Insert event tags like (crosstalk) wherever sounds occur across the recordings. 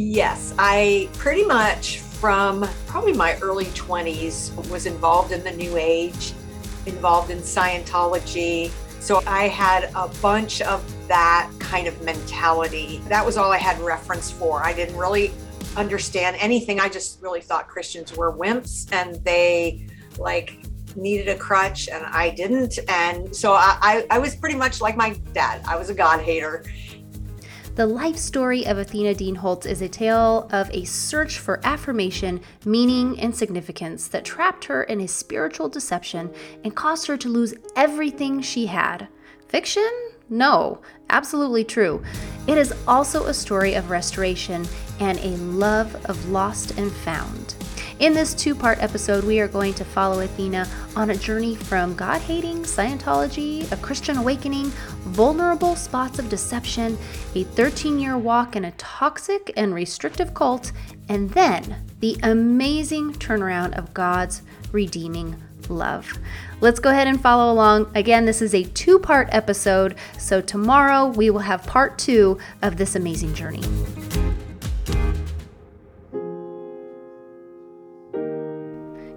Yes, I pretty much from probably my early 20s was involved in the New Age, involved in Scientology. So I had a bunch of that kind of mentality. That was all I had reference for. I didn't really understand anything. I just really thought Christians were wimps and they like needed a crutch and I didn't. And so I, I, I was pretty much like my dad. I was a God hater. The life story of Athena Dean Holtz is a tale of a search for affirmation, meaning, and significance that trapped her in a spiritual deception and caused her to lose everything she had. Fiction? No, absolutely true. It is also a story of restoration and a love of lost and found. In this two part episode, we are going to follow Athena on a journey from God hating, Scientology, a Christian awakening, vulnerable spots of deception, a 13 year walk in a toxic and restrictive cult, and then the amazing turnaround of God's redeeming love. Let's go ahead and follow along. Again, this is a two part episode, so tomorrow we will have part two of this amazing journey.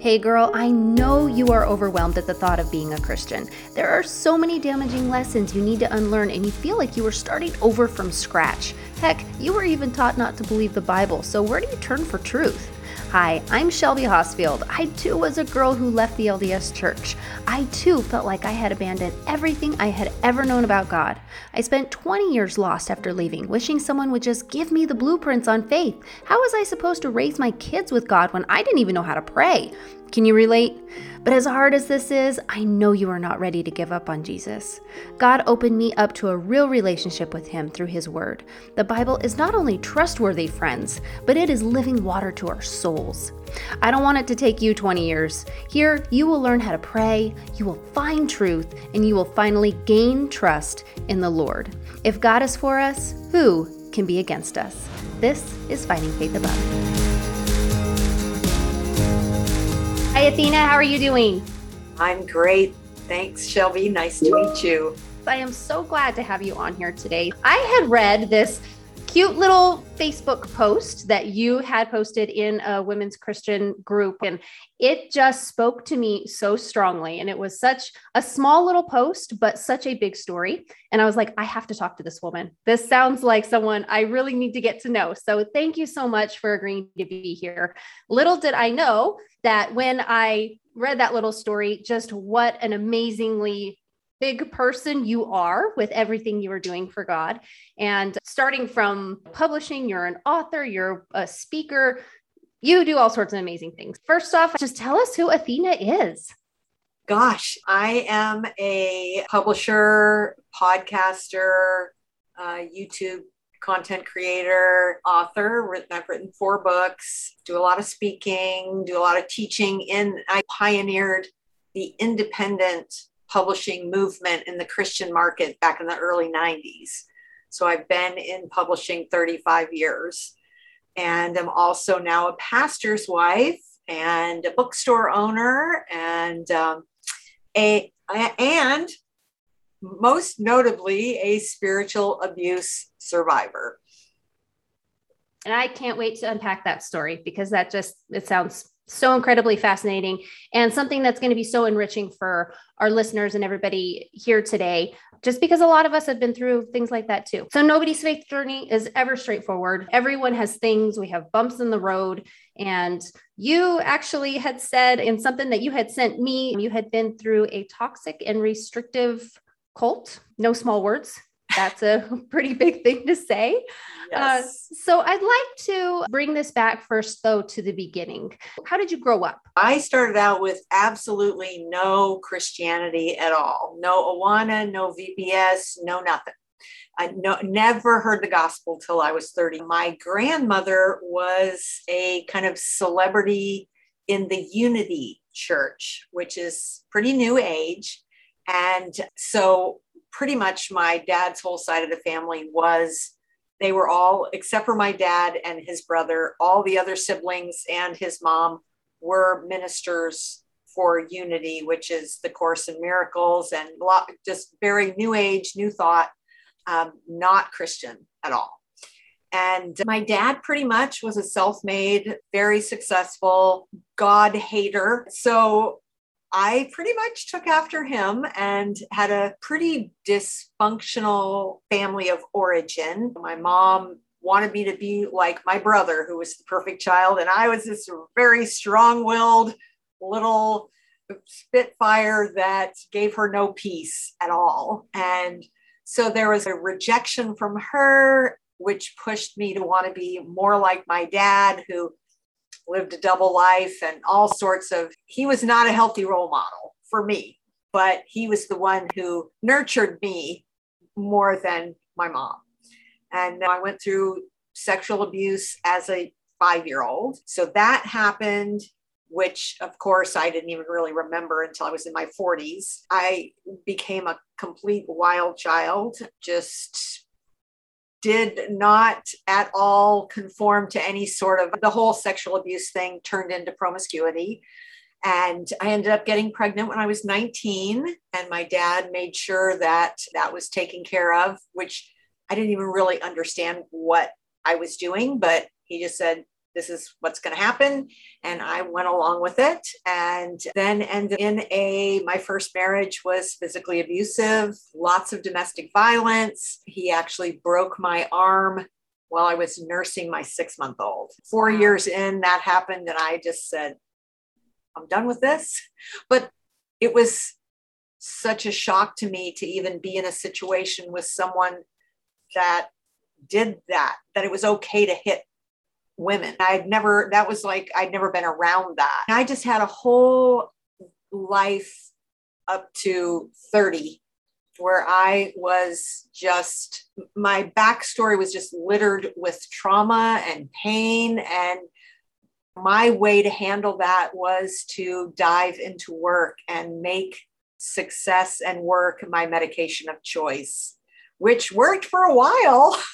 Hey girl, I know you are overwhelmed at the thought of being a Christian. There are so many damaging lessons you need to unlearn, and you feel like you are starting over from scratch. Heck, you were even taught not to believe the Bible, so where do you turn for truth? Hi, I'm Shelby Hosfield. I too was a girl who left the LDS church. I too felt like I had abandoned everything I had ever known about God. I spent 20 years lost after leaving, wishing someone would just give me the blueprints on faith. How was I supposed to raise my kids with God when I didn't even know how to pray? Can you relate? But as hard as this is, I know you are not ready to give up on Jesus. God opened me up to a real relationship with Him through His Word. The Bible is not only trustworthy, friends, but it is living water to our souls. I don't want it to take you 20 years. Here, you will learn how to pray, you will find truth, and you will finally gain trust in the Lord. If God is for us, who can be against us? This is Finding Faith Above. Hi, Athena. How are you doing? I'm great. Thanks, Shelby. Nice to meet you. I am so glad to have you on here today. I had read this cute little Facebook post that you had posted in a women's Christian group, and it just spoke to me so strongly. And it was such a small little post, but such a big story. And I was like, I have to talk to this woman. This sounds like someone I really need to get to know. So thank you so much for agreeing to be here. Little did I know that when I read that little story, just what an amazingly big person you are with everything you are doing for God. And starting from publishing, you're an author, you're a speaker, you do all sorts of amazing things. First off, just tell us who Athena is. Gosh, I am a publisher, podcaster, uh, YouTube content creator, author. I've written four books, do a lot of speaking, do a lot of teaching. In I pioneered the independent publishing movement in the Christian market back in the early 90s. So I've been in publishing 35 years. And I'm also now a pastor's wife and a bookstore owner and um, a and most notably a spiritual abuse survivor. And I can't wait to unpack that story because that just it sounds so incredibly fascinating and something that's going to be so enriching for our listeners and everybody here today just because a lot of us have been through things like that too. So nobody's faith journey is ever straightforward. Everyone has things, we have bumps in the road and you actually had said in something that you had sent me, you had been through a toxic and restrictive cult, no small words. That's a (laughs) pretty big thing to say. Uh, yes. Uh, so I'd like to bring this back first, though, to the beginning. How did you grow up? I started out with absolutely no Christianity at all no Awana, no VBS, no nothing. I no, never heard the gospel till I was 30. My grandmother was a kind of celebrity in the Unity Church, which is pretty new age. And so, pretty much my dad's whole side of the family was they were all, except for my dad and his brother, all the other siblings and his mom were ministers for unity, which is the Course in Miracles and just very new age, new thought, um, not Christian at all. And my dad pretty much was a self made, very successful God hater. So I pretty much took after him and had a pretty dysfunctional family of origin. My mom wanted me to be like my brother, who was the perfect child. And I was this very strong willed little spitfire that gave her no peace at all. And so there was a rejection from her, which pushed me to want to be more like my dad, who lived a double life and all sorts of, he was not a healthy role model for me, but he was the one who nurtured me more than my mom. And I went through sexual abuse as a five year old. So that happened, which of course I didn't even really remember until I was in my 40s. I became a complete wild child, just did not at all conform to any sort of the whole sexual abuse thing turned into promiscuity. And I ended up getting pregnant when I was 19, and my dad made sure that that was taken care of, which I didn't even really understand what I was doing, but he just said, this is what's going to happen. And i went along with it and then ended in a my first marriage was physically abusive lots of domestic violence. He actually broke my arm while i was nursing my six month old four years in that happened and i just said i'm done with this. But it was such a shock to me to even be in a situation with someone that did that, that it was okay to hit women. I'd never, that was like, I'd never been around that. I just had a whole life up to 30 where I was just, my backstory was just littered with trauma and pain. And my way to handle that was to dive into work and make success and work my medication of choice which worked for a while. (laughs)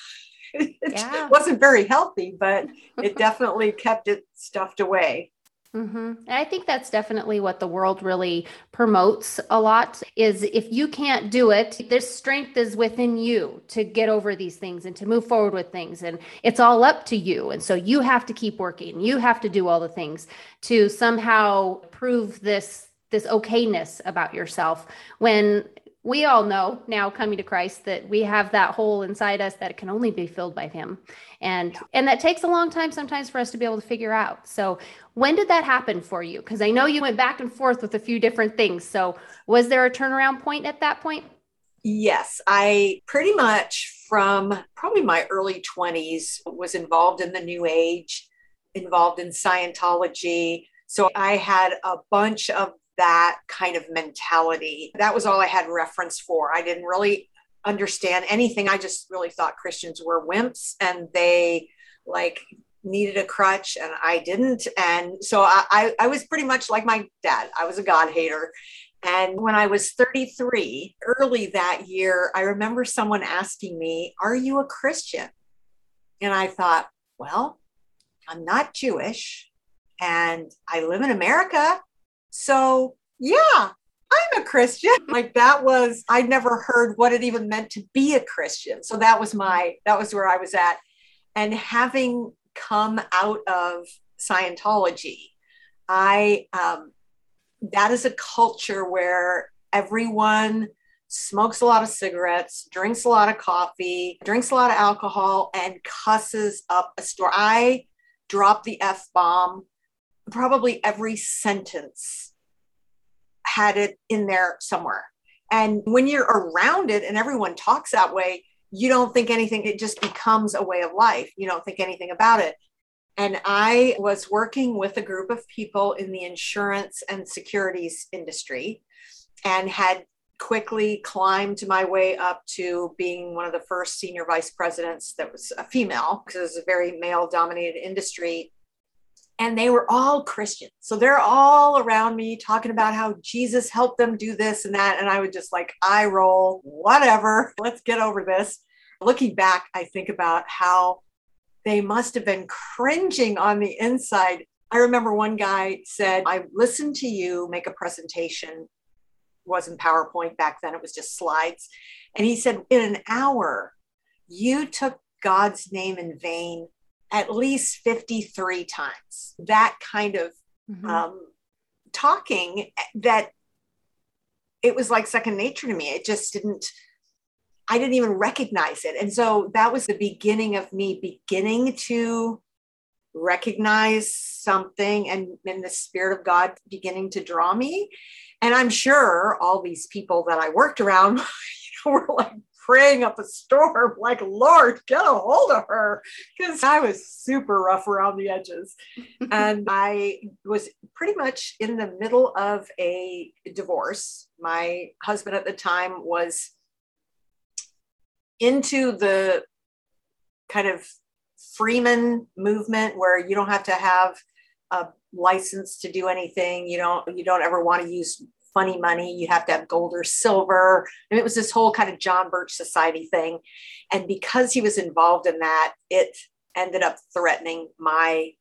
(laughs) it yeah. wasn't very healthy, but it (laughs) definitely kept it stuffed away. Mm-hmm. I think that's definitely what the world really promotes a lot is if you can't do it, this strength is within you to get over these things and to move forward with things. And it's all up to you. And so you have to keep working. You have to do all the things to somehow prove this this okayness about yourself when we all know now coming to Christ that we have that hole inside us that can only be filled by him. And yeah. and that takes a long time sometimes for us to be able to figure out. So when did that happen for you? Because I know you went back and forth with a few different things. So was there a turnaround point at that point? Yes, I pretty much from probably my early 20s was involved in the new age, involved in Scientology. So I had a bunch of that kind of mentality. That was all I had reference for. I didn't really understand anything. I just really thought Christians were wimps and they like needed a crutch and I didn't. And so I, I, I was pretty much like my dad. I was a God hater. And when I was 33, early that year, I remember someone asking me, Are you a Christian? And I thought, Well, I'm not Jewish and I live in America so, yeah, I'm a Christian. (laughs) Like that was, I'd never heard what it even meant to be a Christian. So that was my, that was where I was at. And having come out of Scientology, I, um, that is a culture where everyone smokes a lot of cigarettes, drinks a lot of coffee, drinks a lot of alcohol, and cusses up a store. I dropped the F bomb probably every sentence had it in there somewhere. And when you're around it and everyone talks that way, you don't think anything, it just becomes a way of life. You don't think anything about it. And I was working with a group of people in the insurance and securities industry and had quickly climbed my way up to being one of the first senior vice presidents that was a female because it was a very male dominated industry and they were all Christians. So they're all around me talking about how Jesus helped them do this and that. And I would just like, I roll, whatever, (laughs) let's get over this. Looking back, I think about how they must have been cringing on the inside. I remember one guy said, I listened to you make a presentation. It wasn't PowerPoint back then, it was just slides. And he said, in an hour, you took God's name in vain at least 53 times. That kind of mm-hmm. um, talking that it was like second nature to me. It just didn't, I didn't even recognize it. And so that was the beginning of me beginning to recognize something and, and the spirit of God beginning to draw me. And I'm sure all these people that I worked around (laughs) you know, were like praying up a storm, (laughs) like, Lord, get a hold of her. Because I was super rough around the edges. (laughs) and I was pretty much in the middle of a divorce. My husband at the time was into the kind of Freeman movement where you don't have to have a license to do anything. You don't you don't ever want to use funny money. You have to have gold or silver. And it was this whole kind of John Birch Society thing. And because he was involved in that, it ended up threatening my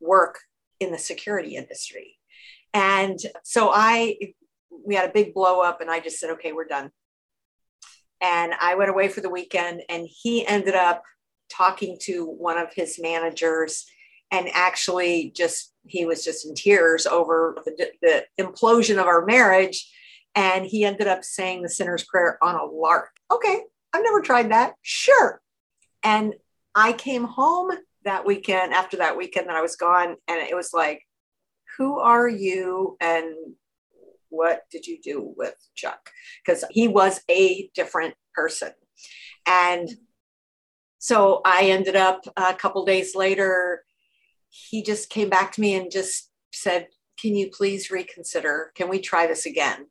work in the security industry. And so I, we had a big blow up, and I just said, okay, we're done. And I went away for the weekend, and he ended up talking to one of his managers and actually just he was just in tears over the, the implosion of our marriage. And he ended up saying the sinner's prayer on a lark. Okay i've never tried that. Sure. And i came home that weekend after that weekend that i was gone and it was like who are you and what did you do with chuck? Because he was a different person. And so i ended up a couple days later he just came back to me and just said, Can you please reconsider? Can we try this again?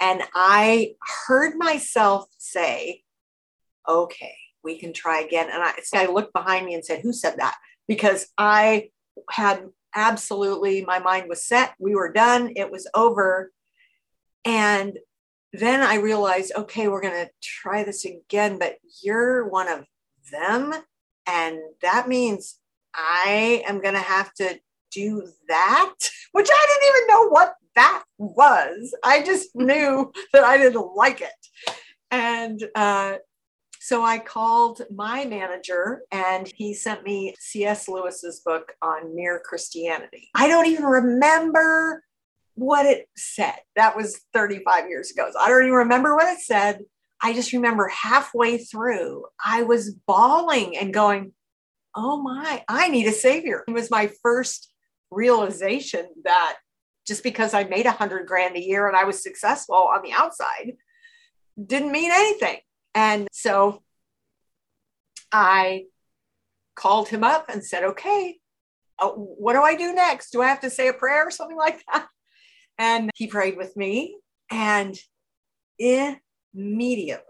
And I heard myself say, Okay, we can try again. And I, I looked behind me and said, Who said that? Because I had absolutely, my mind was set. We were done. It was over. And then I realized, okay, we're going to try this again, but you're one of them. And that means I am going to have to do that, which I didn't even know what that was. I just knew (laughs) that I didn't like it. And uh, so I called my manager and he sent me C.S. Lewis's book on mere Christianity. I don't even remember what it said. That was 35 years ago. So I don't even remember what it said. I just remember halfway through, I was bawling and going, oh my, I need a savior. It was my first realization that just because I made a hundred grand a year and I was successful on the outside didn't mean anything. And so I called him up and said, okay, uh, what do I do next? Do I have to say a prayer or something like that? (laughs) And he prayed with me. And immediately,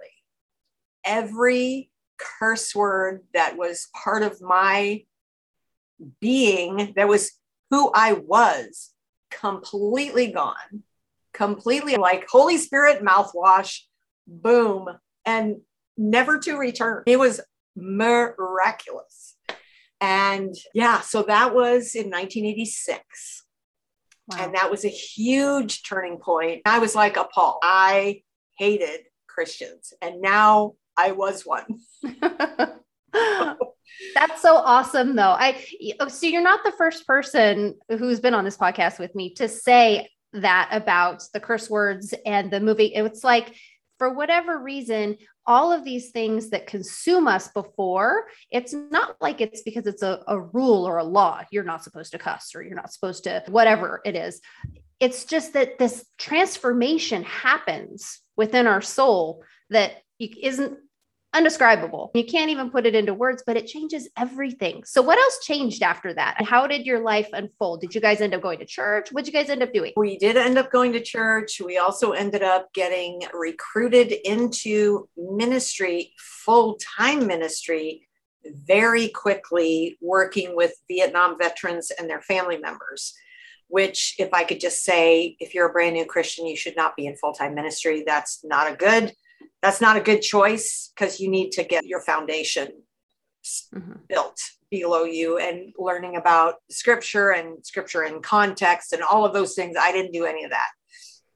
every curse word that was part of my being, that was who I was, completely gone, completely like Holy Spirit mouthwash, boom, and never to return. It was miraculous. And yeah, so that was in 1986. Wow. And that was a huge turning point. I was like appalled. I hated Christians. And now I was one. (laughs) That's so awesome, though. I oh, so you're not the first person who's been on this podcast with me to say that about the curse words and the movie. It's like for whatever reason, all of these things that consume us before, it's not like it's because it's a, a rule or a law. You're not supposed to cuss or you're not supposed to whatever it is. It's just that this transformation happens within our soul that isn't undescribable. You can't even put it into words, but it changes everything. So, what else changed after that? How did your life unfold? Did you guys end up going to church? What did you guys end up doing? We did end up going to church. We also ended up getting recruited into ministry, full time ministry, very quickly, working with Vietnam veterans and their family members. Which, if I could just say, if you're a brand new Christian, you should not be in full time ministry. That's not a good that's not a good choice because you need to get your foundation mm-hmm. built below you and learning about scripture and scripture in context and all of those things. I didn't do any of that.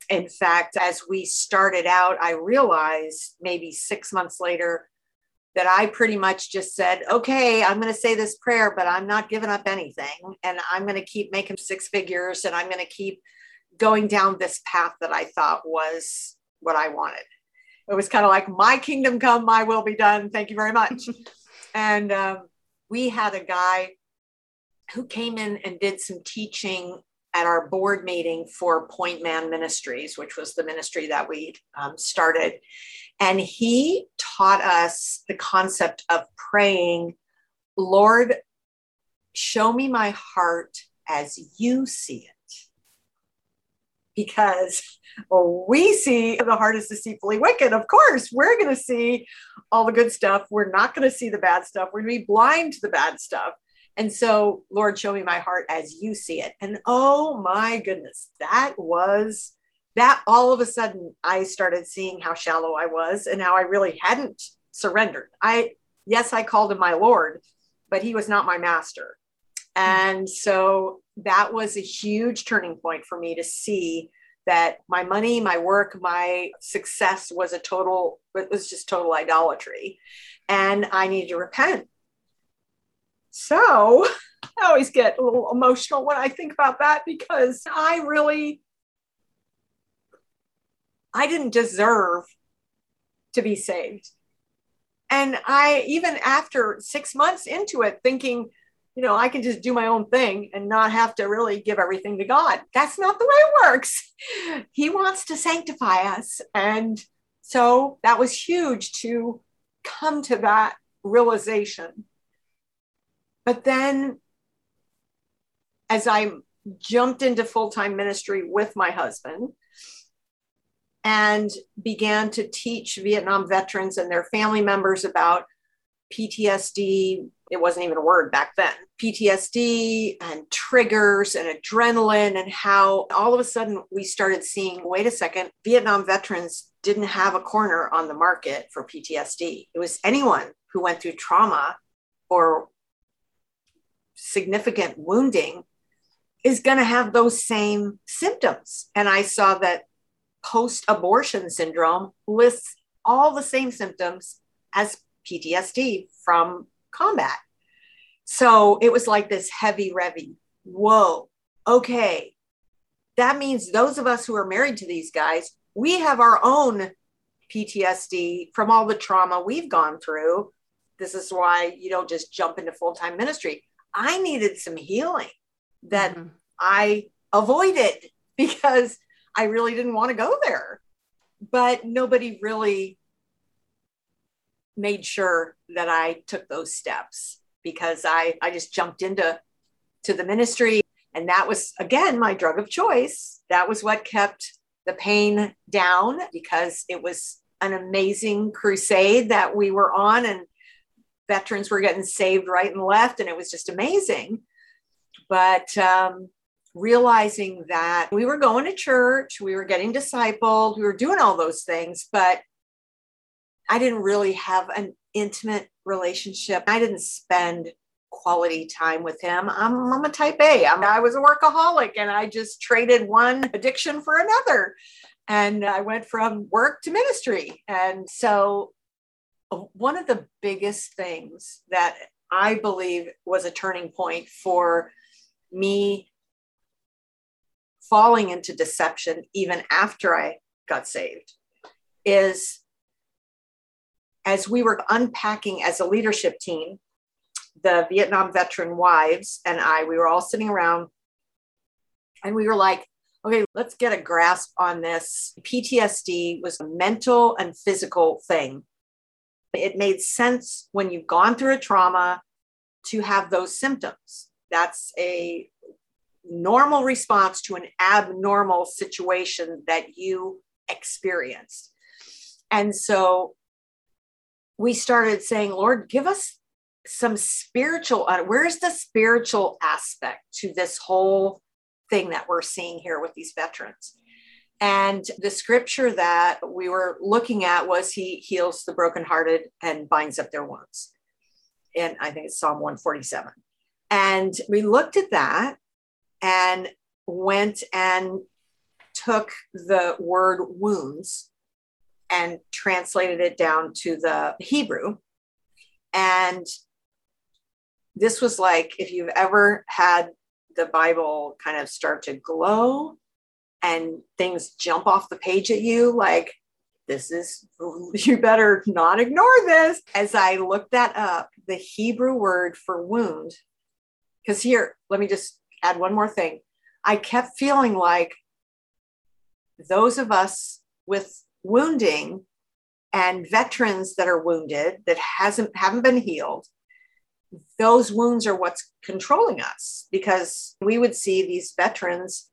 In fact, as we started out, I realized maybe six months later, that I pretty much just said, okay, I'm going to say this prayer, but I'm not giving up anything. And I'm going to keep making six figures and I'm going to keep going down this path that I thought was what I wanted. It was kind of like, my kingdom come, my will be done. Thank you very much. (laughs) and um, we had a guy who came in and did some teaching at our board meeting for Point Man Ministries, which was the ministry that we um, started. And he taught us the concept of praying, Lord, show me my heart as you see it. Because well, we see the heart is deceitfully wicked. Of course, we're going to see all the good stuff. We're not going to see the bad stuff. We're going to be blind to the bad stuff. And so, Lord, show me my heart as you see it. And oh my goodness, that was that all of a sudden I started seeing how shallow I was and how I really hadn't surrendered. I, yes, I called him my Lord, but he was not my master. Mm-hmm. And so that was a huge turning point for me to see that my money, my work, my success was a total, it was just total idolatry. And I needed to repent. So (laughs) I always get a little emotional when I think about that because I really I didn't deserve to be saved. And I, even after six months into it, thinking, you know, I can just do my own thing and not have to really give everything to God. That's not the way it works. (laughs) He wants to sanctify us. And so that was huge to come to that realization. But then as I jumped into full time ministry with my husband, and began to teach Vietnam veterans and their family members about PTSD. It wasn't even a word back then. PTSD and triggers and adrenaline, and how all of a sudden we started seeing wait a second, Vietnam veterans didn't have a corner on the market for PTSD. It was anyone who went through trauma or significant wounding is going to have those same symptoms. And I saw that post abortion syndrome lists all the same symptoms as PTSD from combat. So it was like this heavy revy. Whoa, okay. That means those of us who are married to these guys, we have our own PTSD from all the trauma we've gone through. This is why you don't just jump into full time ministry. I needed some healing that mm-hmm. I avoided (laughs) because I really didn't want to go there. But nobody really made sure that I took those steps because I, I just jumped into to the ministry. And that was, again, my drug of choice. That was what kept the pain down because it was an amazing crusade that we were on and veterans were getting saved right and left. And it was just amazing. But um, realizing that we were going to church, we were getting discipled, we were doing all those things, but I didn't really have an intimate relationship. I didn't spend quality time with him. I'm, I'm a type A. I'm, I was a workaholic and I just traded one addiction for another. And I went from work to ministry. And so, uh, one of the biggest things that I believe was a turning point for me falling into deception even after I got saved is as we were unpacking as a leadership team, the Vietnam veteran wives and I, we were all sitting around and we were like, okay, let's get a grasp on this. PTSD was a mental and physical thing. It made sense when you've gone through a trauma to have those symptoms. That's a normal response to an abnormal situation that you experienced. And so we started saying, Lord, give us some spiritual, where's the spiritual aspect to this whole thing that we're seeing here with these veterans? And the scripture that we were looking at was He heals the brokenhearted and binds up their wounds. And I think it's Psalm 147. And we looked at that and went and took the word wounds and translated it down to the Hebrew And this was like if you've ever had the Bible kind of start to glow and things jump off the page at you, like, this is, (laughs) you better not ignore this. As I looked that up, the Hebrew word for wound, because here, let me just add one more thing. I kept feeling like those of us with wounding and veterans that are wounded that hasn't haven't been healed those wounds are what's controlling us because we would see these veterans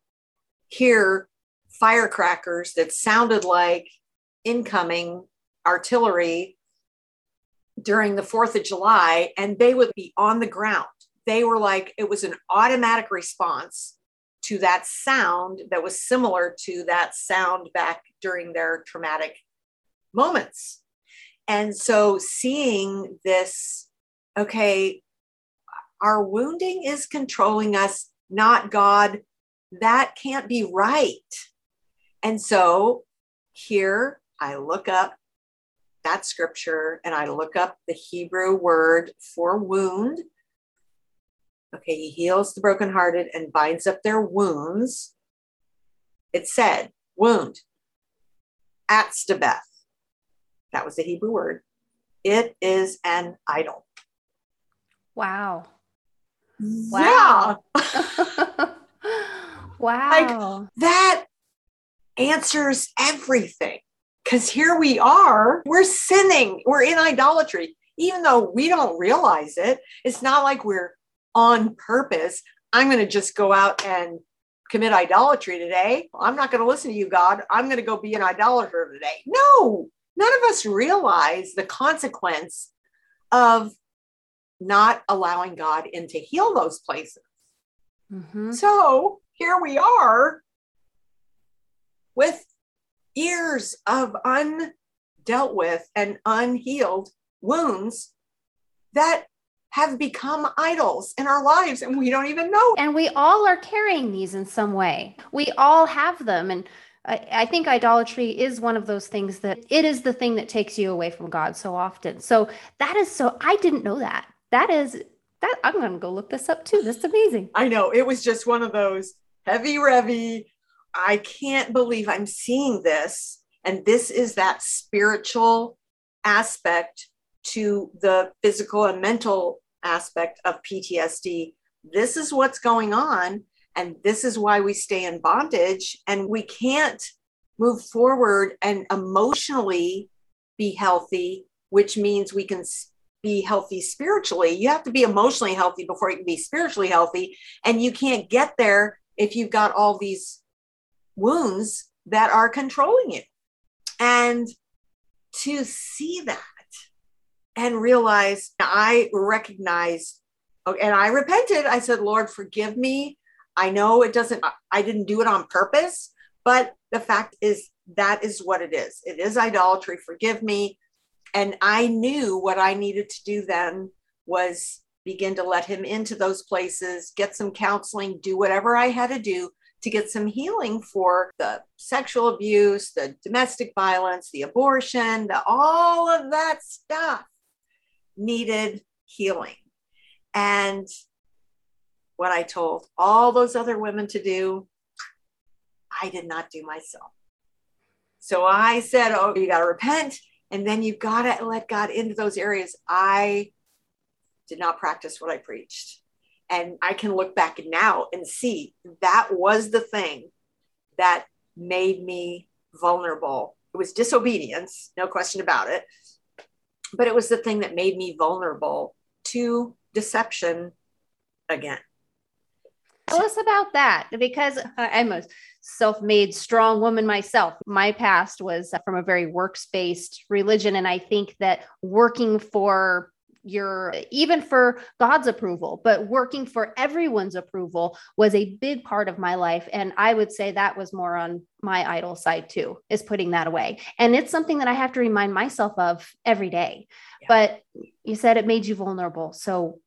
hear firecrackers that sounded like incoming artillery during the 4th of July and they would be on the ground. They were like, it was an automatic response to that sound that was similar to that sound back during their traumatic moments. And so seeing this, okay, our wounding is controlling us, not God. That can't be right. And so here I look up that scripture and I look up the Hebrew word for wound. Okay, he heals the brokenhearted and binds up their wounds. It said, wound, atztabeth. That was the Hebrew word. It is an idol. Wow. Wow. Yeah. (laughs) wow. Like, that answers everything. Because here we are, we're sinning, we're in idolatry, even though we don't realize it. It's not like we're on purpose. I'm going to just go out and commit idolatry today. I'm not going to listen to you, God. I'm going to go be an idolater today. No, none of us realize the consequence of not allowing God in to heal those places. Mm-hmm. So here we are with years of undealt with and unhealed wounds that have become idols in our lives and we don't even know. And we all are carrying these in some way. We all have them. And I, I, think idolatry is one of those things that it is the thing that takes you away from God so often. So that is so, I didn't know that. That is, that I'm going to go look this up too. That's amazing. I know. It was just one of those heavy revy I can't believe I'm seeing this. And this is that spiritual aspect to the physical and mental aspect of PTSD. This is what's going on. And this is why we stay in bondage. And we can't move forward and emotionally be healthy, which means we can be healthy spiritually. You have to be emotionally healthy before you can be spiritually healthy. And you can't get there if you've got all these wounds that are controlling you. And to see that and realize I recognize oh, and I repented. I said, Lord, forgive me. I know it doesn't, I didn't do it on purpose, but the fact is that is what it is. It is idolatry. Forgive me. And I knew what I needed to do then was begin to let him into those places, get some counseling, do whatever I had to do to get some healing for the sexual abuse, the domestic violence, the abortion, the, all of that stuff needed healing. And what I told all those other women to do, I did not do myself. So I said, Oh, you got to repent. And then you got to let God into those areas. I did not practice what I preached. And I can look back now and see that was the thing that made me vulnerable. It was disobedience, no question about it. But it was the thing that made me vulnerable to deception again. Tell us about that because I'm a self made strong woman myself. My past was from a very works based religion. And I think that working for your even for God's approval, but working for everyone's approval was a big part of my life. And I would say that was more on my idol side too, is putting that away. And it's something that I have to remind myself of every day. Yeah. But you said it made you vulnerable. So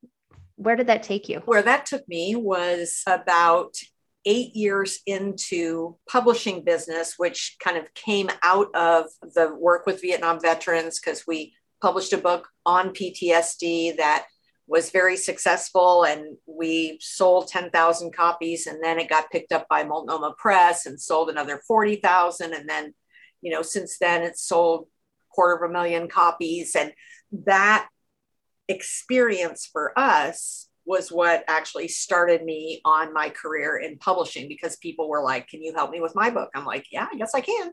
where did that take you? Where that took me was about eight years into publishing business, which kind of came out of the work with Vietnam veterans because we published a book on PTSD that was very successful and we sold 10,000 copies and then it got picked up by Multnomah Press and sold another 40,000 and then you know since then it's sold quarter of a million copies. And that experience for us was what actually started me on my career in publishing because people were like can you help me with my book? I'm like yeah i guess i can.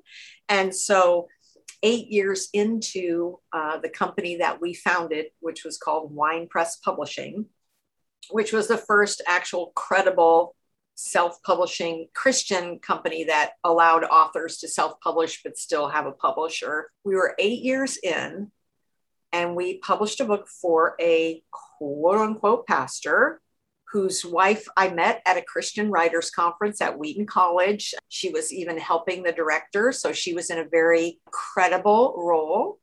And so eight years into uh, the company that we founded, which was called Wine Press Publishing, which was the first actual credible self publishing Christian company that allowed authors to self publish but still have a publisher. We were eight years in and we published a book for a quote unquote pastor whose wife I met at a Christian Writers Conference at Wheaton College. She was even helping the director. So she was in a very credible role.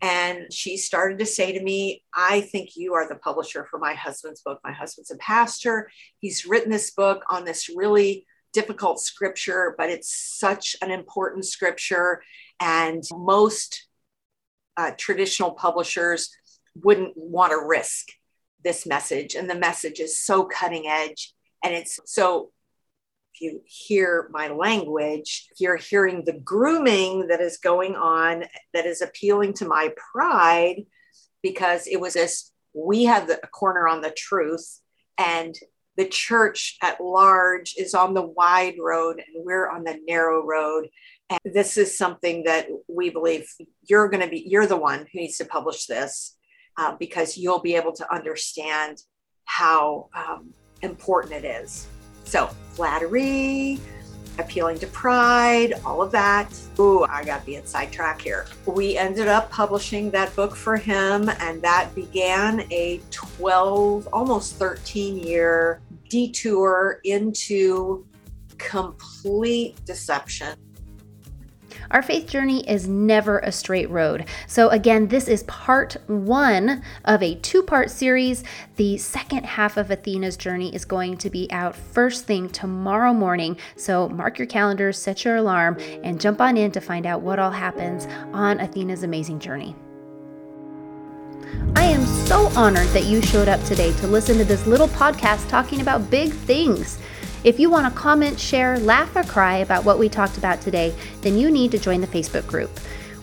And she started to say to me, I think you are the publisher for my husband's book. My husband's a pastor. He's written this book on this really difficult scripture, but it's such an important scripture. And most uh, traditional publishers wouldn't want to risk this message and the message is so cutting edge and it's so if you hear my language you're hearing the grooming that is going on that is appealing to my pride because it was as we have the corner on the truth and the church at large is on the wide road and we're on the narrow road and this is something that we believe you're going to be you're the one who needs to publish this uh, because you'll be able to understand how um, important it is. So, flattery, appealing to pride, all of that. Ooh, I got the inside track here. We ended up publishing that book for him, and that began a 12, almost 13 year detour into complete deception our faith journey is never a straight road. So, again, this is part one of a two part series. The second half of Athena's journey is going to be out first thing tomorrow morning. So, mark your calendars, set your alarm, and jump on in to find out what all happens on Athena's amazing journey. I am so honored that you showed up today to listen to this little podcast talking about big things. If you want to comment, share, laugh, or cry about what we talked about today, then you need to join the Facebook group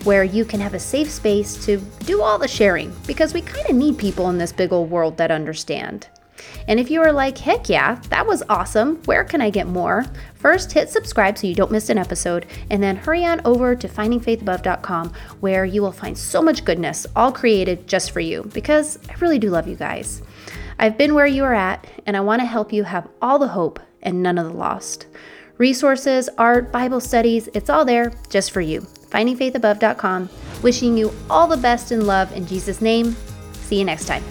where you can have a safe space to do all the sharing because we kind of need people in this big old world that understand. And if you are like, heck yeah, that was awesome, where can I get more? First, hit subscribe so you don't miss an episode, and then hurry on over to findingfaithabove.com where you will find so much goodness all created just for you because I really do love you guys. I've been where you are at, and I want to help you have all the hope and none of the lost. Resources, art, Bible studies, it's all there just for you. FindingFaithAbove.com. Wishing you all the best in love in Jesus' name. See you next time.